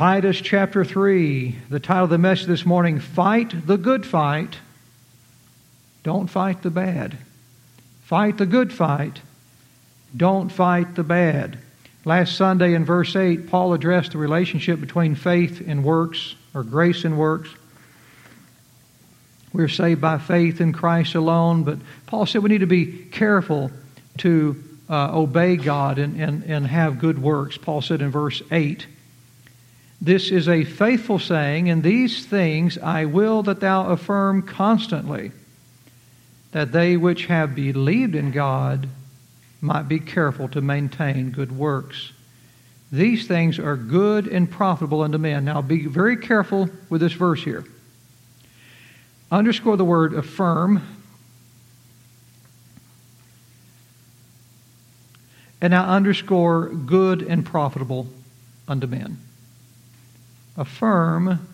Titus chapter 3, the title of the message this morning Fight the Good Fight. Don't fight the bad. Fight the good fight. Don't fight the bad. Last Sunday in verse 8, Paul addressed the relationship between faith and works, or grace and works. We're saved by faith in Christ alone, but Paul said we need to be careful to uh, obey God and, and, and have good works. Paul said in verse 8, This is a faithful saying, and these things I will that thou affirm constantly, that they which have believed in God might be careful to maintain good works. These things are good and profitable unto men. Now be very careful with this verse here. Underscore the word affirm. And now underscore good and profitable unto men. Affirm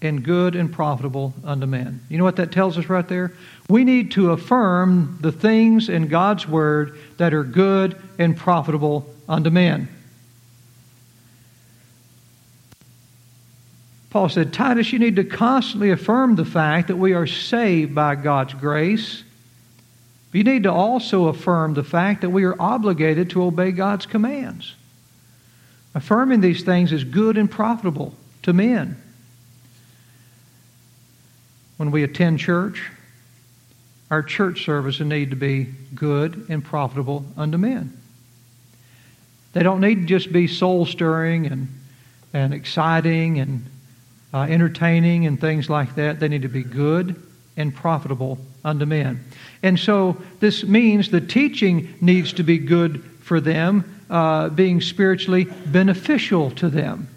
and good and profitable unto men. You know what that tells us right there? We need to affirm the things in God's Word that are good and profitable unto men. Paul said, Titus, you need to constantly affirm the fact that we are saved by God's grace. You need to also affirm the fact that we are obligated to obey God's commands. Affirming these things is good and profitable to men when we attend church, our church services need to be good and profitable unto men. They don't need to just be soul stirring and, and exciting and uh, entertaining and things like that. They need to be good and profitable unto men. And so this means the teaching needs to be good for them, uh, being spiritually beneficial to them.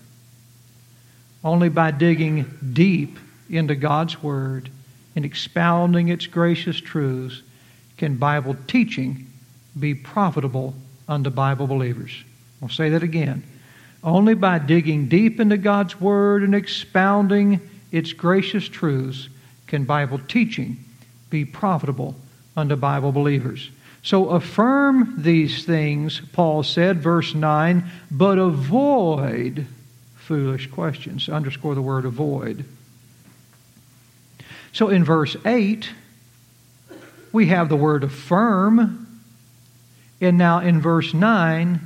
Only by digging deep into God's Word and expounding its gracious truths can Bible teaching be profitable unto Bible believers. I'll say that again. Only by digging deep into God's Word and expounding its gracious truths can Bible teaching be profitable unto Bible believers. So affirm these things, Paul said, verse 9, but avoid foolish questions. Underscore the word avoid. So in verse 8, we have the word affirm. And now in verse 9,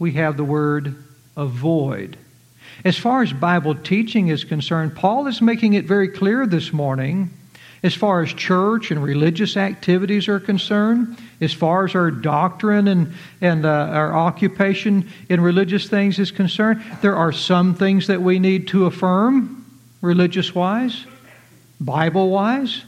we have the word avoid. As far as Bible teaching is concerned, Paul is making it very clear this morning, as far as church and religious activities are concerned, as far as our doctrine and, and uh, our occupation in religious things is concerned, there are some things that we need to affirm religious wise. Bible wise.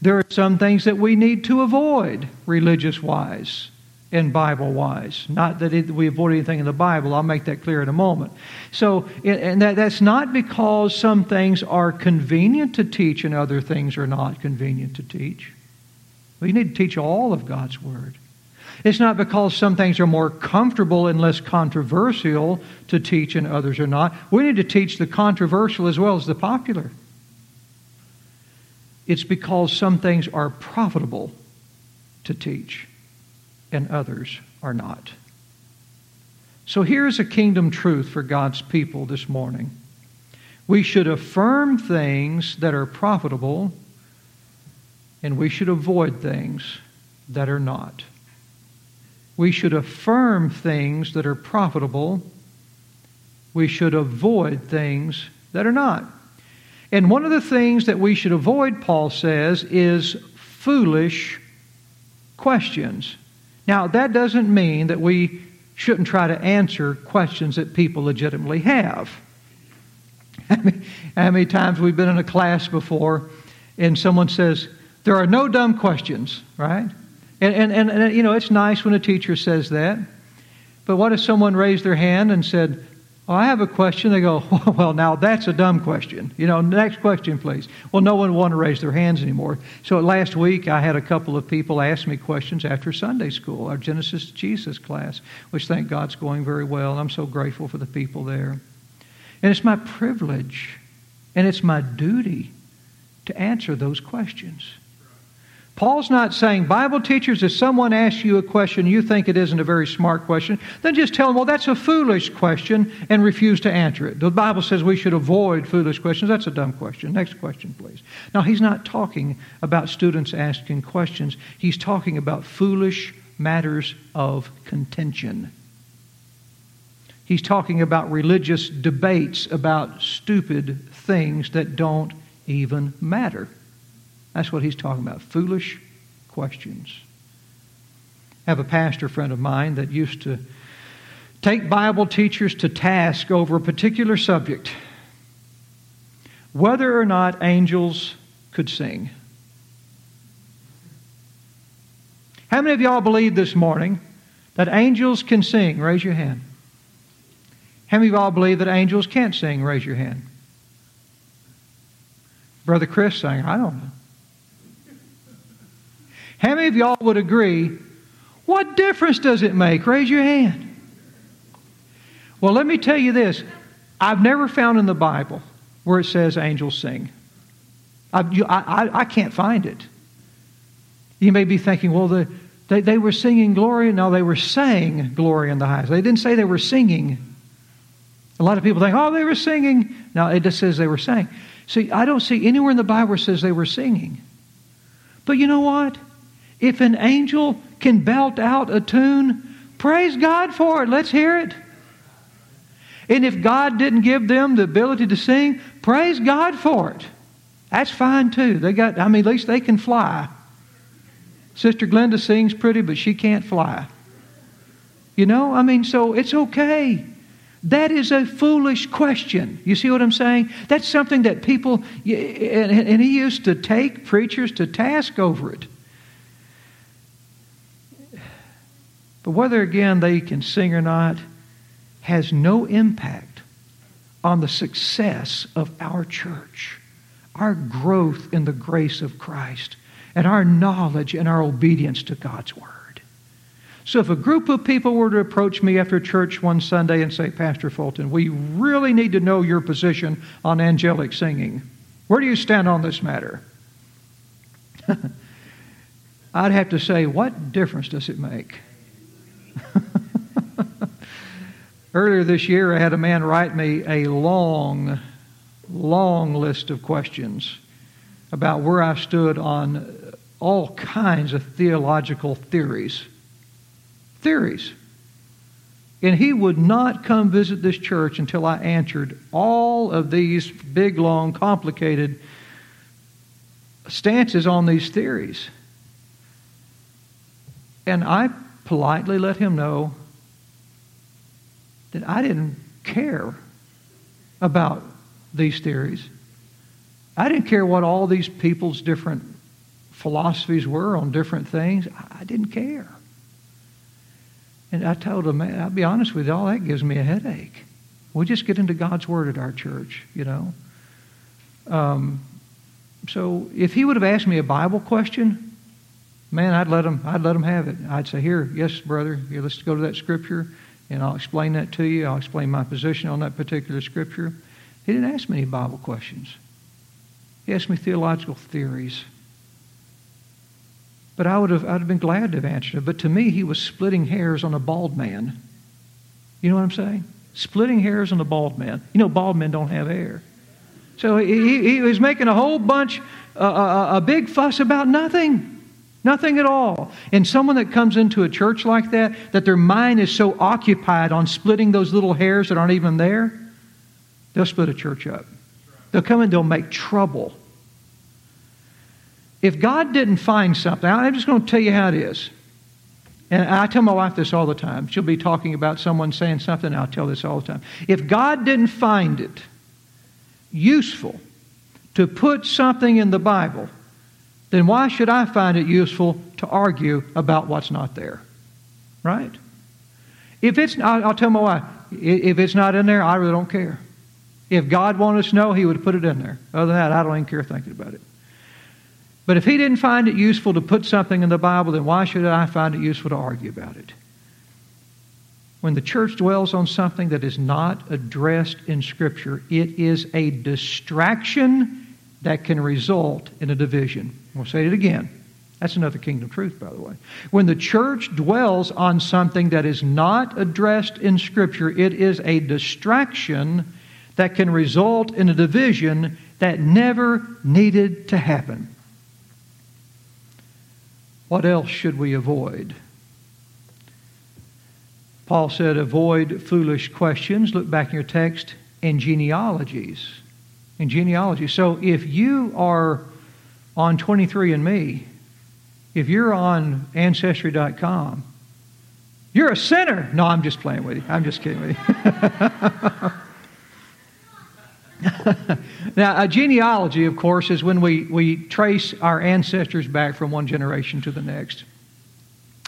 There are some things that we need to avoid religious wise and Bible wise. Not that it, we avoid anything in the Bible. I'll make that clear in a moment. So, and that, that's not because some things are convenient to teach and other things are not convenient to teach. We need to teach all of God's Word. It's not because some things are more comfortable and less controversial to teach and others are not. We need to teach the controversial as well as the popular. It's because some things are profitable to teach and others are not. So here's a kingdom truth for God's people this morning. We should affirm things that are profitable and we should avoid things that are not. We should affirm things that are profitable. We should avoid things that are not. And one of the things that we should avoid, Paul says, is foolish questions. Now, that doesn't mean that we shouldn't try to answer questions that people legitimately have. How many times we've been in a class before and someone says, There are no dumb questions, right? And, and, and, and, you know, it's nice when a teacher says that. But what if someone raised their hand and said, well, I have a question. They go, well, now that's a dumb question. You know, next question, please. Well, no one wanted to raise their hands anymore. So last week, I had a couple of people ask me questions after Sunday school, our Genesis Jesus class, which thank God's going very well. And I'm so grateful for the people there. And it's my privilege and it's my duty to answer those questions. Paul's not saying, Bible teachers, if someone asks you a question you think it isn't a very smart question, then just tell them, well, that's a foolish question and refuse to answer it. The Bible says we should avoid foolish questions. That's a dumb question. Next question, please. Now, he's not talking about students asking questions, he's talking about foolish matters of contention. He's talking about religious debates about stupid things that don't even matter. That's what he's talking about foolish questions. I have a pastor friend of mine that used to take Bible teachers to task over a particular subject whether or not angels could sing. How many of y'all believe this morning that angels can sing? Raise your hand. How many of y'all believe that angels can't sing? Raise your hand. Brother Chris sang, I don't know. How many of y'all would agree? What difference does it make? Raise your hand. Well, let me tell you this. I've never found in the Bible where it says angels sing. I, I, I can't find it. You may be thinking, well, the, they, they were singing glory. No, they were saying glory in the highest. They didn't say they were singing. A lot of people think, oh, they were singing. No, it just says they were saying. See, I don't see anywhere in the Bible where it says they were singing. But you know what? If an angel can belt out a tune, praise God for it. Let's hear it. And if God didn't give them the ability to sing, praise God for it. That's fine too. They got I mean at least they can fly. Sister Glenda sings pretty, but she can't fly. You know, I mean, so it's okay. That is a foolish question. You see what I'm saying? That's something that people, and he used to take preachers to task over it. But whether, again, they can sing or not has no impact on the success of our church, our growth in the grace of Christ, and our knowledge and our obedience to God's Word. So if a group of people were to approach me after church one Sunday and say, Pastor Fulton, we really need to know your position on angelic singing. Where do you stand on this matter? I'd have to say, what difference does it make? Earlier this year, I had a man write me a long, long list of questions about where I stood on all kinds of theological theories. Theories. And he would not come visit this church until I answered all of these big, long, complicated stances on these theories. And I politely let him know that I didn't care about these theories. I didn't care what all these people's different philosophies were on different things. I didn't care. And I told him, I'll be honest with you, all that gives me a headache. We'll just get into God's Word at our church, you know. Um, so if he would have asked me a Bible question, man, I'd let him, I'd let him have it. I'd say, here, yes, brother, here, let's go to that scripture, and I'll explain that to you. I'll explain my position on that particular scripture. He didn't ask me any Bible questions. He asked me theological theories. But I would have, I'd have been glad to have answered it. But to me, he was splitting hairs on a bald man. You know what I'm saying? Splitting hairs on a bald man. You know, bald men don't have hair. So he, he was making a whole bunch, uh, a, uh, uh, a big fuss about nothing. Nothing at all. And someone that comes into a church like that, that their mind is so occupied on splitting those little hairs that aren't even there, they'll split a church up. They'll come and they'll make trouble. If God didn't find something, I'm just going to tell you how it is. And I tell my wife this all the time. She'll be talking about someone saying something, I'll tell this all the time. If God didn't find it useful to put something in the Bible, then why should I find it useful to argue about what's not there? Right? If it's, I'll, tell my wife, if it's not in there, I really don't care. If God wanted us to know, He would put it in there. Other than that, I don't even care thinking about it. But if He didn't find it useful to put something in the Bible, then why should I find it useful to argue about it? When the church dwells on something that is not addressed in Scripture, it is a distraction that can result in a division. We'll say it again. That's another kingdom truth, by the way. When the church dwells on something that is not addressed in Scripture, it is a distraction that can result in a division that never needed to happen. What else should we avoid? Paul said, avoid foolish questions. Look back in your text and genealogies. In genealogy. So if you are on 23andMe, if you're on Ancestry.com, you're a sinner. No, I'm just playing with you. I'm just kidding with you. now, a genealogy, of course, is when we, we trace our ancestors back from one generation to the next.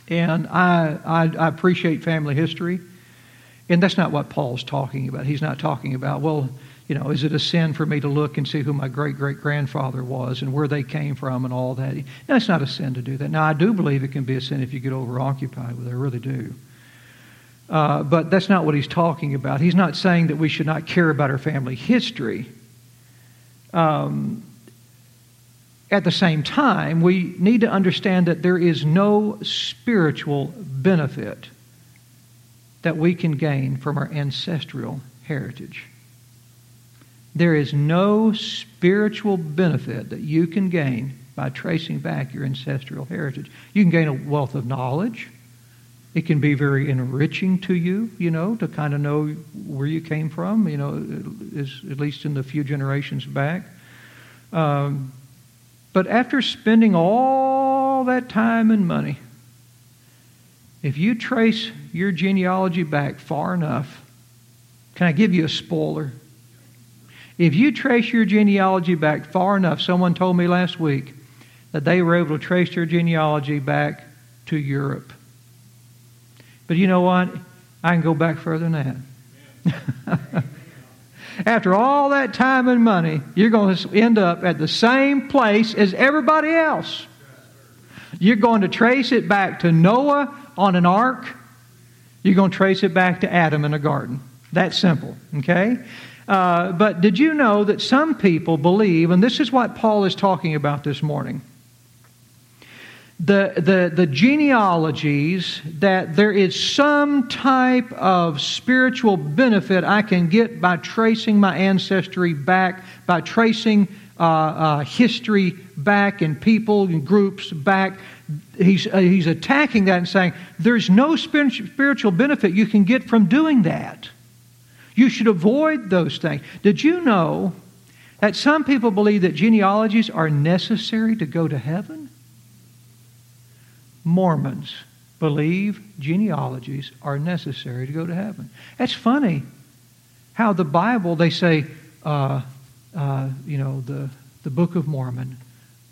And I, I, I appreciate family history. And that's not what Paul's talking about. He's not talking about, well, you know, is it a sin for me to look and see who my great great grandfather was and where they came from and all that? No, it's not a sin to do that. Now, I do believe it can be a sin if you get overoccupied with it. I really do. Uh, but that's not what he's talking about. He's not saying that we should not care about our family history. Um, at the same time, we need to understand that there is no spiritual benefit that we can gain from our ancestral heritage. There is no spiritual benefit that you can gain by tracing back your ancestral heritage. You can gain a wealth of knowledge. It can be very enriching to you, you know, to kind of know where you came from, you know, at least in the few generations back. Um, but after spending all that time and money, if you trace your genealogy back far enough, can I give you a spoiler? If you trace your genealogy back far enough, someone told me last week that they were able to trace their genealogy back to Europe. But you know what? I can go back further than that. After all that time and money, you're going to end up at the same place as everybody else. You're going to trace it back to Noah on an ark. You're going to trace it back to Adam in a garden. That simple, okay? Uh, but did you know that some people believe, and this is what Paul is talking about this morning, the, the, the genealogies that there is some type of spiritual benefit I can get by tracing my ancestry back, by tracing uh, uh, history back and people and groups back. He's, uh, he's attacking that and saying there's no spiritual benefit you can get from doing that. You should avoid those things. Did you know that some people believe that genealogies are necessary to go to heaven? Mormons believe genealogies are necessary to go to heaven. That's funny how the Bible, they say, uh, uh, you know, the, the Book of Mormon,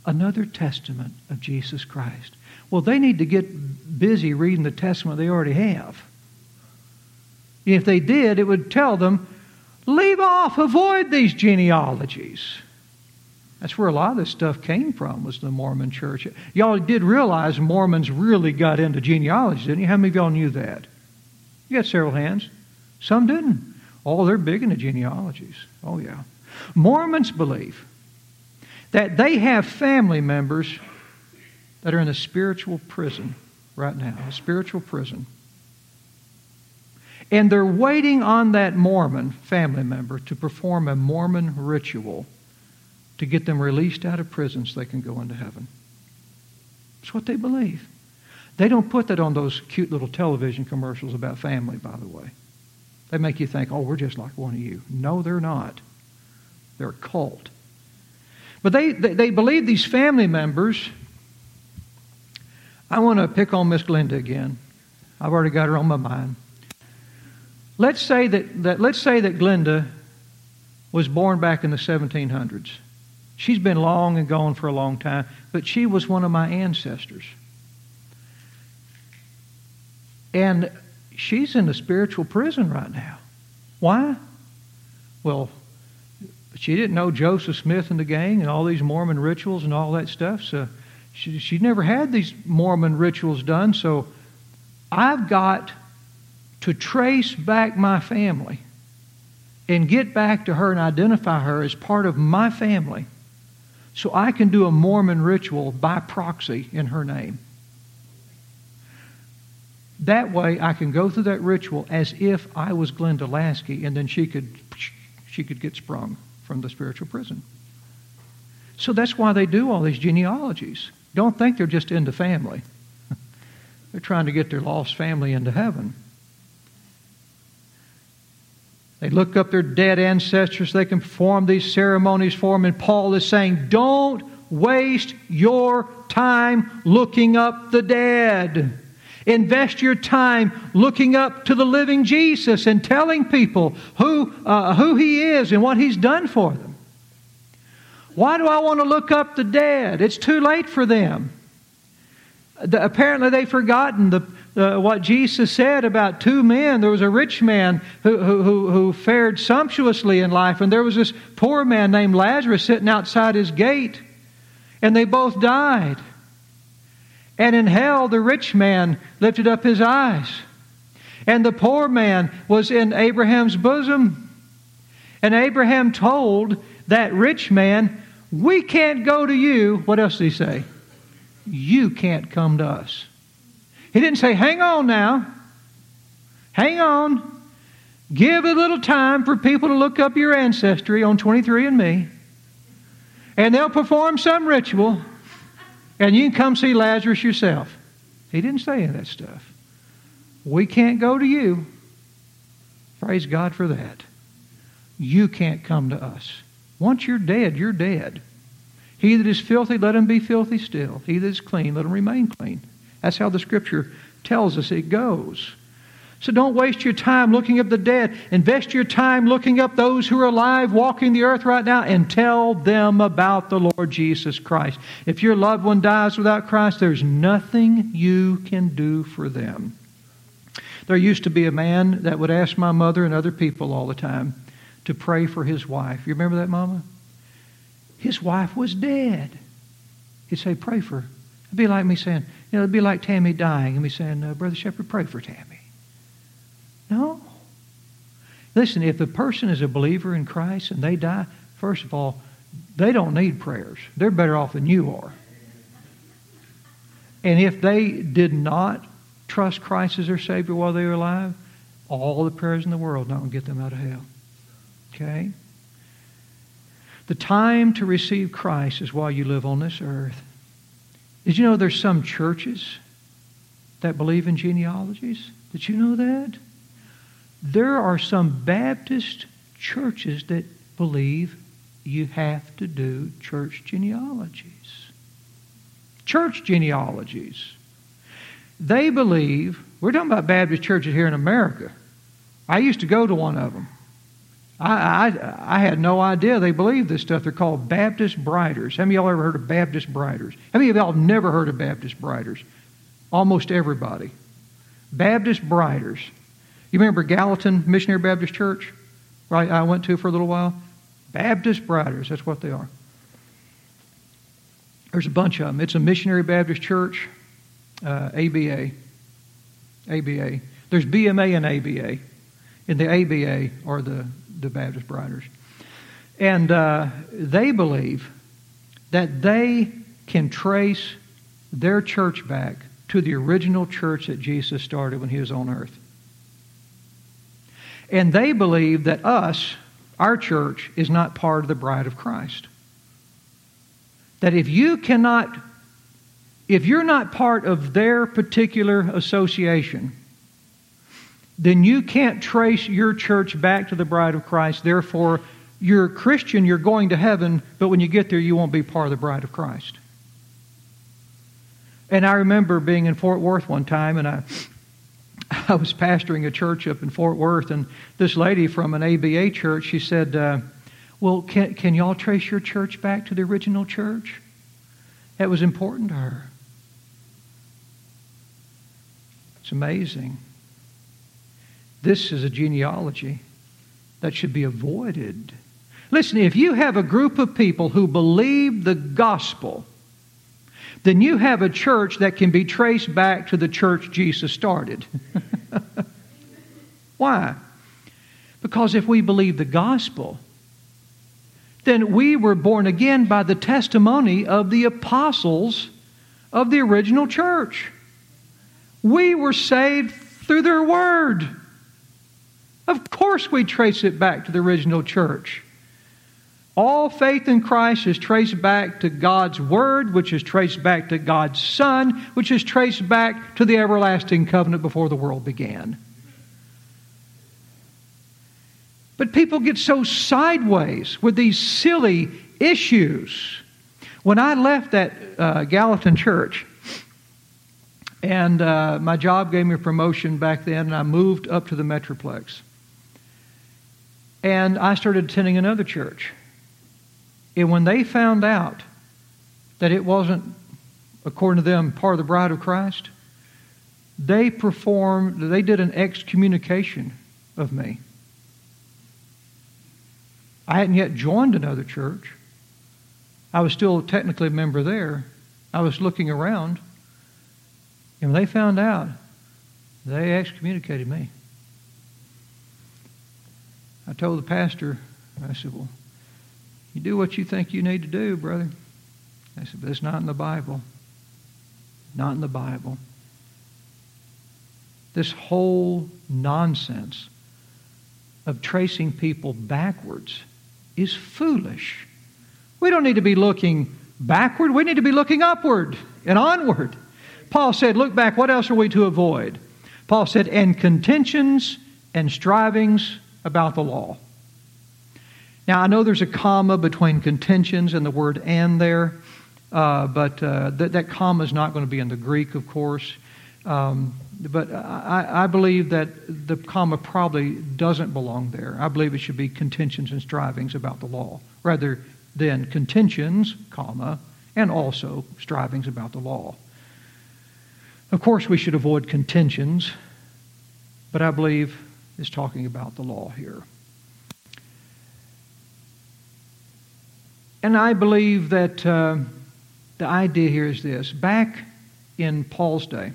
another testament of Jesus Christ. Well, they need to get busy reading the testament they already have. If they did, it would tell them, leave off, avoid these genealogies. That's where a lot of this stuff came from, was the Mormon church. Y'all did realize Mormons really got into genealogy, didn't you? How many of y'all knew that? You got several hands. Some didn't. Oh, they're big into genealogies. Oh, yeah. Mormons believe that they have family members that are in a spiritual prison right now, a spiritual prison. And they're waiting on that Mormon family member to perform a Mormon ritual to get them released out of prison so they can go into heaven. It's what they believe. They don't put that on those cute little television commercials about family, by the way. They make you think, oh, we're just like one of you. No, they're not. They're a cult. But they, they, they believe these family members. I want to pick on Miss Glenda again. I've already got her on my mind. Let's say that, that, let's say that Glenda was born back in the 1700s. She's been long and gone for a long time, but she was one of my ancestors. And she's in a spiritual prison right now. Why? Well, she didn't know Joseph Smith and the gang and all these Mormon rituals and all that stuff, so she, she never had these Mormon rituals done. So I've got to trace back my family and get back to her and identify her as part of my family so I can do a Mormon ritual by proxy in her name. That way, I can go through that ritual as if I was Glenda Lasky, and then she could, she could get sprung from the spiritual prison. So that's why they do all these genealogies. Don't think they're just into family. they're trying to get their lost family into heaven. They look up their dead ancestors. They can perform these ceremonies for them. And Paul is saying, don't waste your time looking up the dead. Invest your time looking up to the living Jesus and telling people who, uh, who He is and what He's done for them. Why do I want to look up the dead? It's too late for them. The, apparently, they've forgotten the, uh, what Jesus said about two men. There was a rich man who, who, who fared sumptuously in life, and there was this poor man named Lazarus sitting outside his gate, and they both died. And in hell, the rich man lifted up his eyes. And the poor man was in Abraham's bosom. And Abraham told that rich man, We can't go to you. What else did he say? You can't come to us. He didn't say, Hang on now. Hang on. Give a little time for people to look up your ancestry on 23andMe. And they'll perform some ritual and you can come see Lazarus yourself. He didn't say any of that stuff. We can't go to you. Praise God for that. You can't come to us. Once you're dead, you're dead. He that is filthy, let him be filthy still. He that is clean, let him remain clean. That's how the scripture tells us it goes. So don't waste your time looking up the dead. Invest your time looking up those who are alive, walking the earth right now, and tell them about the Lord Jesus Christ. If your loved one dies without Christ, there's nothing you can do for them. There used to be a man that would ask my mother and other people all the time to pray for his wife. You remember that, Mama? His wife was dead. He'd say, Pray for her. It'd be like me saying, you know, it'd be like Tammy dying and me saying, Brother Shepherd, pray for Tammy. No. Listen, if the person is a believer in Christ and they die, first of all, they don't need prayers. They're better off than you are. And if they did not trust Christ as their Savior while they were alive, all the prayers in the world not going to get them out of hell. Okay? The time to receive Christ is while you live on this earth. Did you know there's some churches that believe in genealogies? Did you know that? There are some Baptist churches that believe you have to do church genealogies. Church genealogies. They believe, we're talking about Baptist churches here in America. I used to go to one of them. I, I, I had no idea they believed this stuff. They're called Baptist Briders. How many of y'all ever heard of Baptist Briders? How many of y'all never heard of Baptist Briders? Almost everybody. Baptist Briders. You remember Gallatin Missionary Baptist Church, right? I went to for a little while. Baptist Briders, that's what they are. There's a bunch of them. It's a missionary Baptist church, uh, ABA. ABA. There's BMA and ABA. In the ABA are the, the Baptist Briders. And uh, they believe that they can trace their church back to the original church that Jesus started when he was on earth. And they believe that us, our church, is not part of the bride of Christ. That if you cannot, if you're not part of their particular association, then you can't trace your church back to the bride of Christ. Therefore, you're a Christian, you're going to heaven, but when you get there, you won't be part of the bride of Christ. And I remember being in Fort Worth one time, and I I was pastoring a church up in Fort Worth, and this lady from an ABA church, she said, uh, Well, can, can y'all trace your church back to the original church? That was important to her. It's amazing. This is a genealogy that should be avoided. Listen, if you have a group of people who believe the gospel, then you have a church that can be traced back to the church Jesus started. Why? Because if we believe the gospel, then we were born again by the testimony of the apostles of the original church. We were saved through their word. Of course, we trace it back to the original church. All faith in Christ is traced back to God's Word, which is traced back to God's Son, which is traced back to the everlasting covenant before the world began. But people get so sideways with these silly issues. When I left that uh, Gallatin church, and uh, my job gave me a promotion back then, and I moved up to the Metroplex. And I started attending another church. And when they found out that it wasn't, according to them, part of the bride of Christ, they performed, they did an excommunication of me. I hadn't yet joined another church. I was still technically a member there. I was looking around. And when they found out, they excommunicated me. I told the pastor, I said, Well, you do what you think you need to do, brother. I said, But it's not in the Bible. Not in the Bible. This whole nonsense of tracing people backwards is foolish. We don't need to be looking backward. We need to be looking upward and onward. Paul said, Look back, what else are we to avoid? Paul said, And contentions and strivings about the law. Now, I know there's a comma between contentions and the word and there, uh, but uh, that, that comma is not going to be in the Greek, of course. Um, but I, I, believe that the comma probably doesn't belong there. I believe it should be contentions and strivings about the law, rather than contentions, comma, and also strivings about the law. Of course, we should avoid contentions, but I believe is talking about the law here. And I believe that uh, the idea here is this. Back in Paul's day,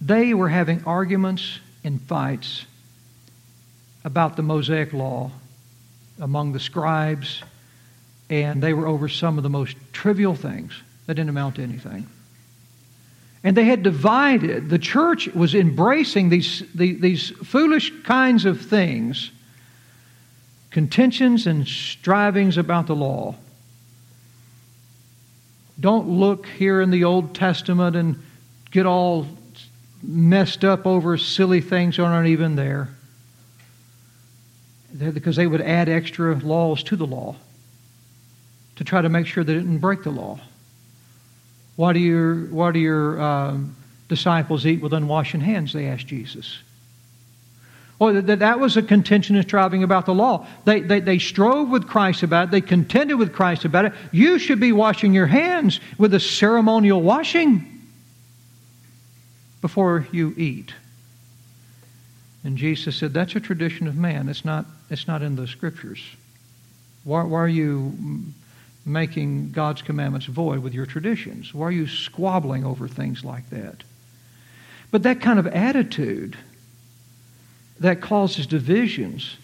they were having arguments and fights about the Mosaic law among the scribes, and they were over some of the most trivial things that didn't amount to anything. And they had divided. The church was embracing these, these foolish kinds of things, contentions and strivings about the law. Don't look here in the Old Testament and get all messed up over silly things that aren't even there. Because they would add extra laws to the law to try to make sure they didn't break the law. Why do your, why do your um, disciples eat with unwashed hands? They asked Jesus. Well, that, that was a contention and striving about the law. They, they, they strove with Christ about it. They contended with Christ about it. You should be washing your hands with a ceremonial washing before you eat. And Jesus said, That's a tradition of man. It's not, it's not in the scriptures. Why, why are you making God's commandments void with your traditions? Why are you squabbling over things like that? But that kind of attitude that causes divisions.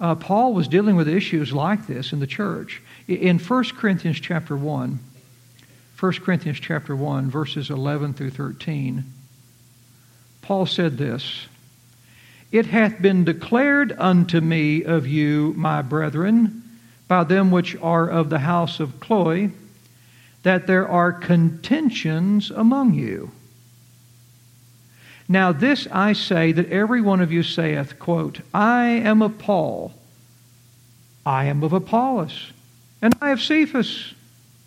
Uh, Paul was dealing with issues like this in the church. In 1 Corinthians chapter 1, 1 Corinthians chapter 1, verses 11 through 13, Paul said this It hath been declared unto me of you, my brethren, by them which are of the house of Chloe, that there are contentions among you. Now this I say that every one of you saith, quote, I am of Paul, I am of Apollos, and I of Cephas,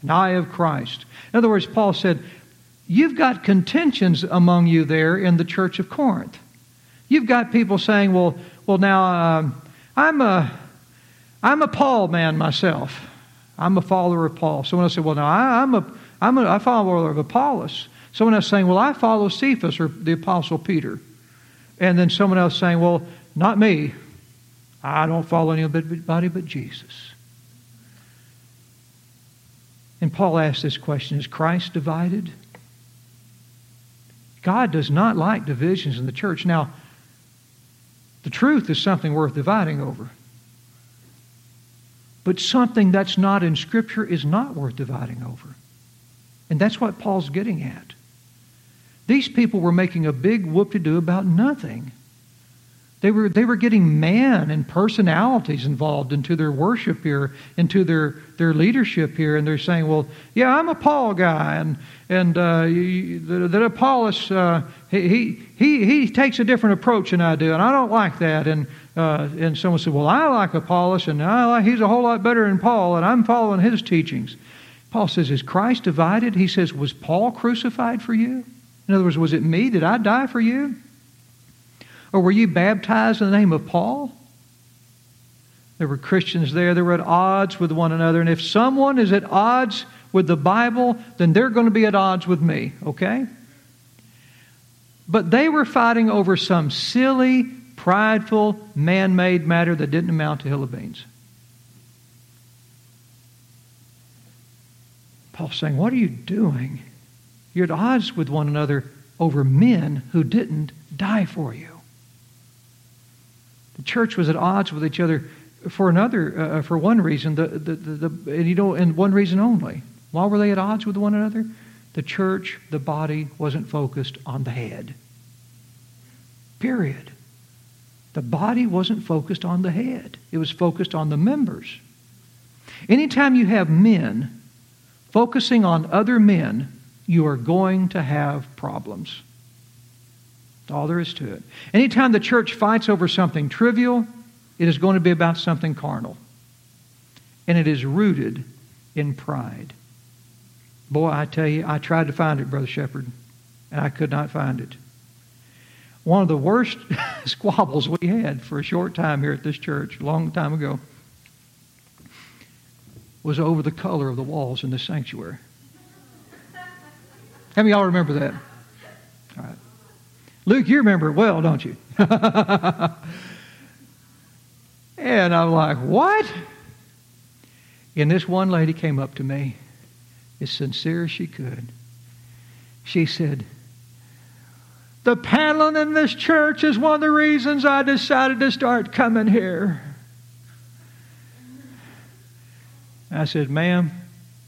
and I of Christ. In other words, Paul said, You've got contentions among you there in the church of Corinth. You've got people saying, Well, well now um, I'm a I'm a Paul man myself. I'm a follower of Paul. Someone else said, Well, now I, am a, I'm a, a follower of Apollos. Someone else saying, Well, I follow Cephas or the Apostle Peter. And then someone else saying, Well, not me. I don't follow anybody but Jesus. And Paul asked this question Is Christ divided? God does not like divisions in the church. Now, the truth is something worth dividing over. But something that's not in Scripture is not worth dividing over. And that's what Paul's getting at. These people were making a big whoop to do about nothing. They were, they were getting man and personalities involved into their worship here, into their, their leadership here, and they're saying, well, yeah, I'm a Paul guy, and, and uh, that Apollos, uh, he, he, he takes a different approach than I do, and I don't like that. And, uh, and someone said, well, I like Apollos, and I like, he's a whole lot better than Paul, and I'm following his teachings. Paul says, is Christ divided? He says, was Paul crucified for you? In other words, was it me? Did I die for you? Or were you baptized in the name of Paul? There were Christians there that were at odds with one another. And if someone is at odds with the Bible, then they're going to be at odds with me, okay? But they were fighting over some silly, prideful, man made matter that didn't amount to hill of beans. Paul's saying, What are you doing? You're at odds with one another over men who didn't die for you. The church was at odds with each other for another, uh, uh, for one reason, the, the, the, the, and you know, and one reason only. Why were they at odds with one another? The church, the body, wasn't focused on the head. Period. The body wasn't focused on the head. It was focused on the members. Anytime you have men focusing on other men, you are going to have problems. That's all there is to it. Anytime the church fights over something trivial, it is going to be about something carnal. And it is rooted in pride. Boy, I tell you, I tried to find it, Brother Shepherd, and I could not find it. One of the worst squabbles we had for a short time here at this church, a long time ago, was over the color of the walls in the sanctuary. How many of y'all remember that? All right. Luke, you remember it well, don't you? and I'm like, what? And this one lady came up to me, as sincere as she could. She said, The paneling in this church is one of the reasons I decided to start coming here. I said, Ma'am,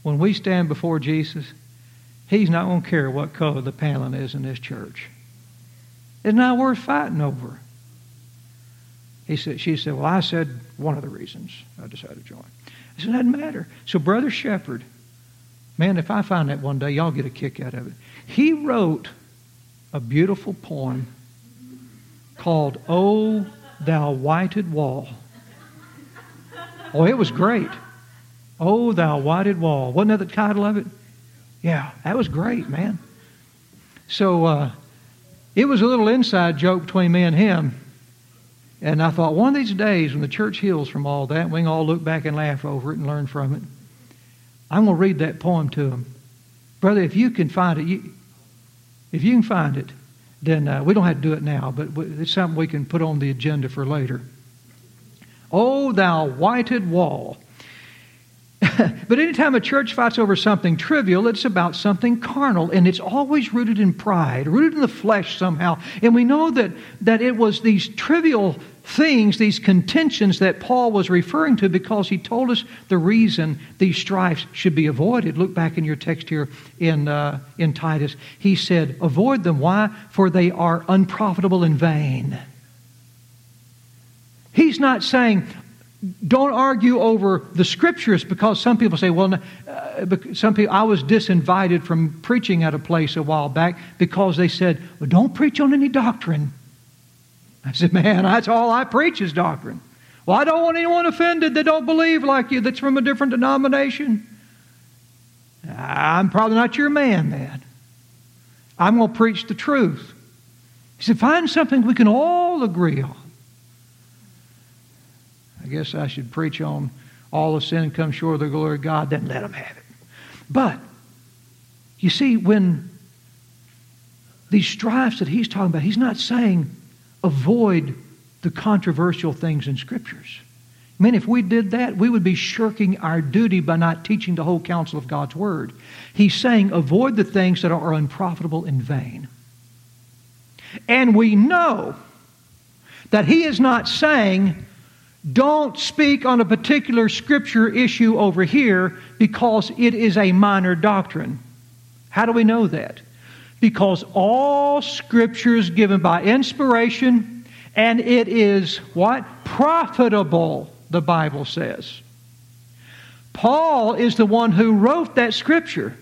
when we stand before Jesus, He's not going to care what color the paneling is in this church. It's not worth fighting over. He said, she said, Well, I said one of the reasons I decided to join. I said, It doesn't matter. So, Brother Shepherd, man, if I find that one day, y'all get a kick out of it. He wrote a beautiful poem called Oh, Thou Whited Wall. Oh, it was great. Oh, Thou Whited Wall. Wasn't that the title of it? Yeah, that was great, man. So, uh, it was a little inside joke between me and him. And I thought, one of these days, when the church heals from all that, we can all look back and laugh over it and learn from it. I'm going to read that poem to him. Brother, if you can find it, you, if you can find it, then uh, we don't have to do it now, but it's something we can put on the agenda for later. Oh, thou whited wall but anytime a church fights over something trivial, it's about something carnal, and it's always rooted in pride, rooted in the flesh somehow. And we know that, that it was these trivial things, these contentions that Paul was referring to because he told us the reason these strifes should be avoided. Look back in your text here in, uh, in Titus. He said, Avoid them. Why? For they are unprofitable and vain. He's not saying, don't argue over the scriptures because some people say, well, uh, some people, I was disinvited from preaching at a place a while back because they said, well, don't preach on any doctrine. I said, man, that's all I preach is doctrine. Well, I don't want anyone offended that don't believe like you, that's from a different denomination. I'm probably not your man, man. I'm going to preach the truth. He said, find something we can all agree on. Guess I should preach on all of sin comes short of the glory of God, then let them have it. But, you see, when these strifes that he's talking about, he's not saying avoid the controversial things in Scriptures. I mean, if we did that, we would be shirking our duty by not teaching the whole counsel of God's Word. He's saying avoid the things that are unprofitable and vain. And we know that he is not saying Don't speak on a particular scripture issue over here because it is a minor doctrine. How do we know that? Because all scripture is given by inspiration and it is what? Profitable, the Bible says. Paul is the one who wrote that scripture.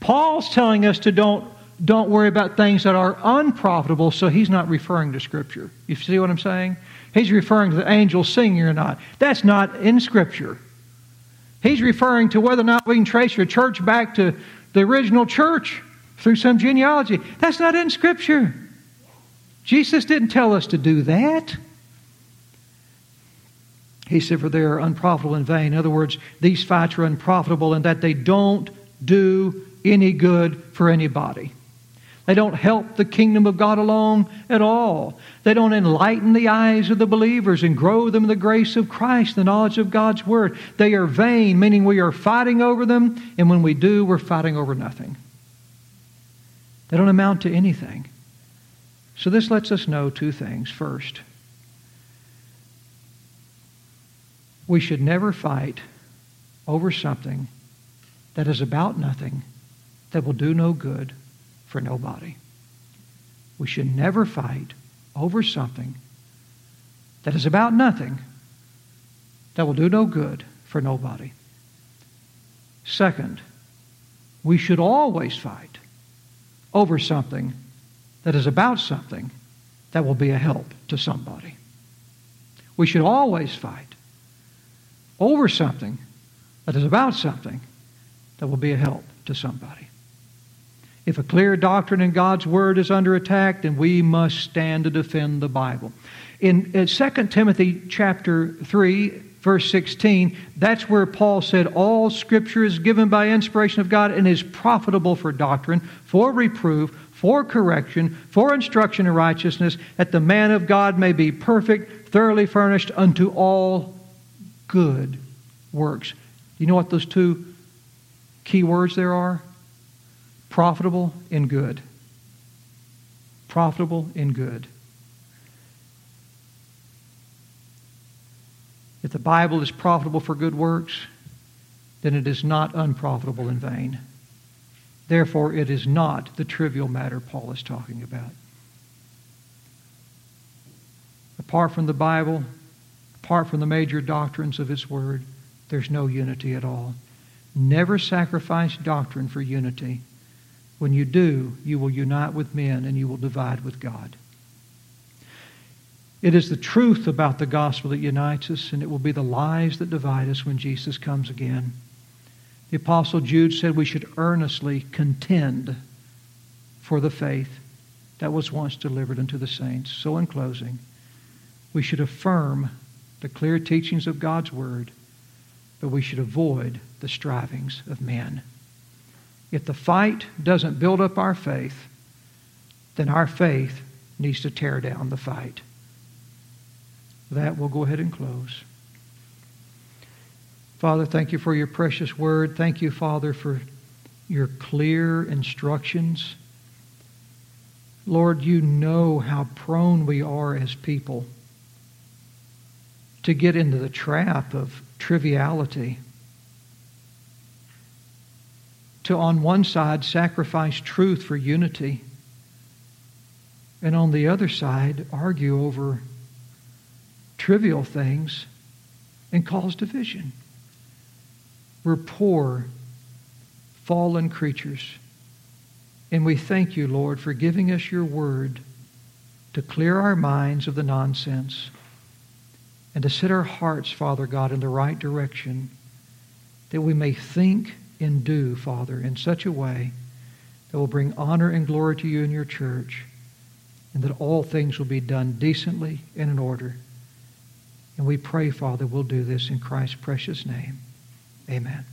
Paul's telling us to don't, don't worry about things that are unprofitable, so he's not referring to scripture. You see what I'm saying? He's referring to the angels singing or not. That's not in scripture. He's referring to whether or not we can trace your church back to the original church through some genealogy. That's not in scripture. Jesus didn't tell us to do that. He said, For they are unprofitable in vain. In other words, these fights are unprofitable in that they don't do any good for anybody. They don't help the kingdom of God along at all. They don't enlighten the eyes of the believers and grow them in the grace of Christ, the knowledge of God's Word. They are vain, meaning we are fighting over them, and when we do, we're fighting over nothing. They don't amount to anything. So this lets us know two things. First, we should never fight over something that is about nothing, that will do no good for nobody. We should never fight over something that is about nothing, that will do no good for nobody. Second, we should always fight over something that is about something that will be a help to somebody. We should always fight over something that is about something that will be a help to somebody. If a clear doctrine in God's Word is under attack, then we must stand to defend the Bible. In, in 2 Timothy chapter 3, verse 16, that's where Paul said, All Scripture is given by inspiration of God and is profitable for doctrine, for reproof, for correction, for instruction in righteousness, that the man of God may be perfect, thoroughly furnished unto all good works. You know what those two key words there are? Profitable and good. Profitable and good. If the Bible is profitable for good works, then it is not unprofitable in vain. Therefore, it is not the trivial matter Paul is talking about. Apart from the Bible, apart from the major doctrines of His Word, there's no unity at all. Never sacrifice doctrine for unity. When you do, you will unite with men and you will divide with God. It is the truth about the gospel that unites us, and it will be the lies that divide us when Jesus comes again. The Apostle Jude said we should earnestly contend for the faith that was once delivered unto the saints. So, in closing, we should affirm the clear teachings of God's Word, but we should avoid the strivings of men. If the fight doesn't build up our faith, then our faith needs to tear down the fight. that, we'll go ahead and close. Father, thank you for your precious word. Thank you, Father, for your clear instructions. Lord, you know how prone we are as people to get into the trap of triviality to, on one side, sacrifice truth for unity, and on the other side, argue over trivial things and cause division. We're poor, fallen creatures. And we thank you, Lord, for giving us your word to clear our minds of the nonsense and to set our hearts, Father God, in the right direction that we may think and do, Father, in such a way that will bring honor and glory to you and your church, and that all things will be done decently and in order. And we pray, Father, we'll do this in Christ's precious name. Amen.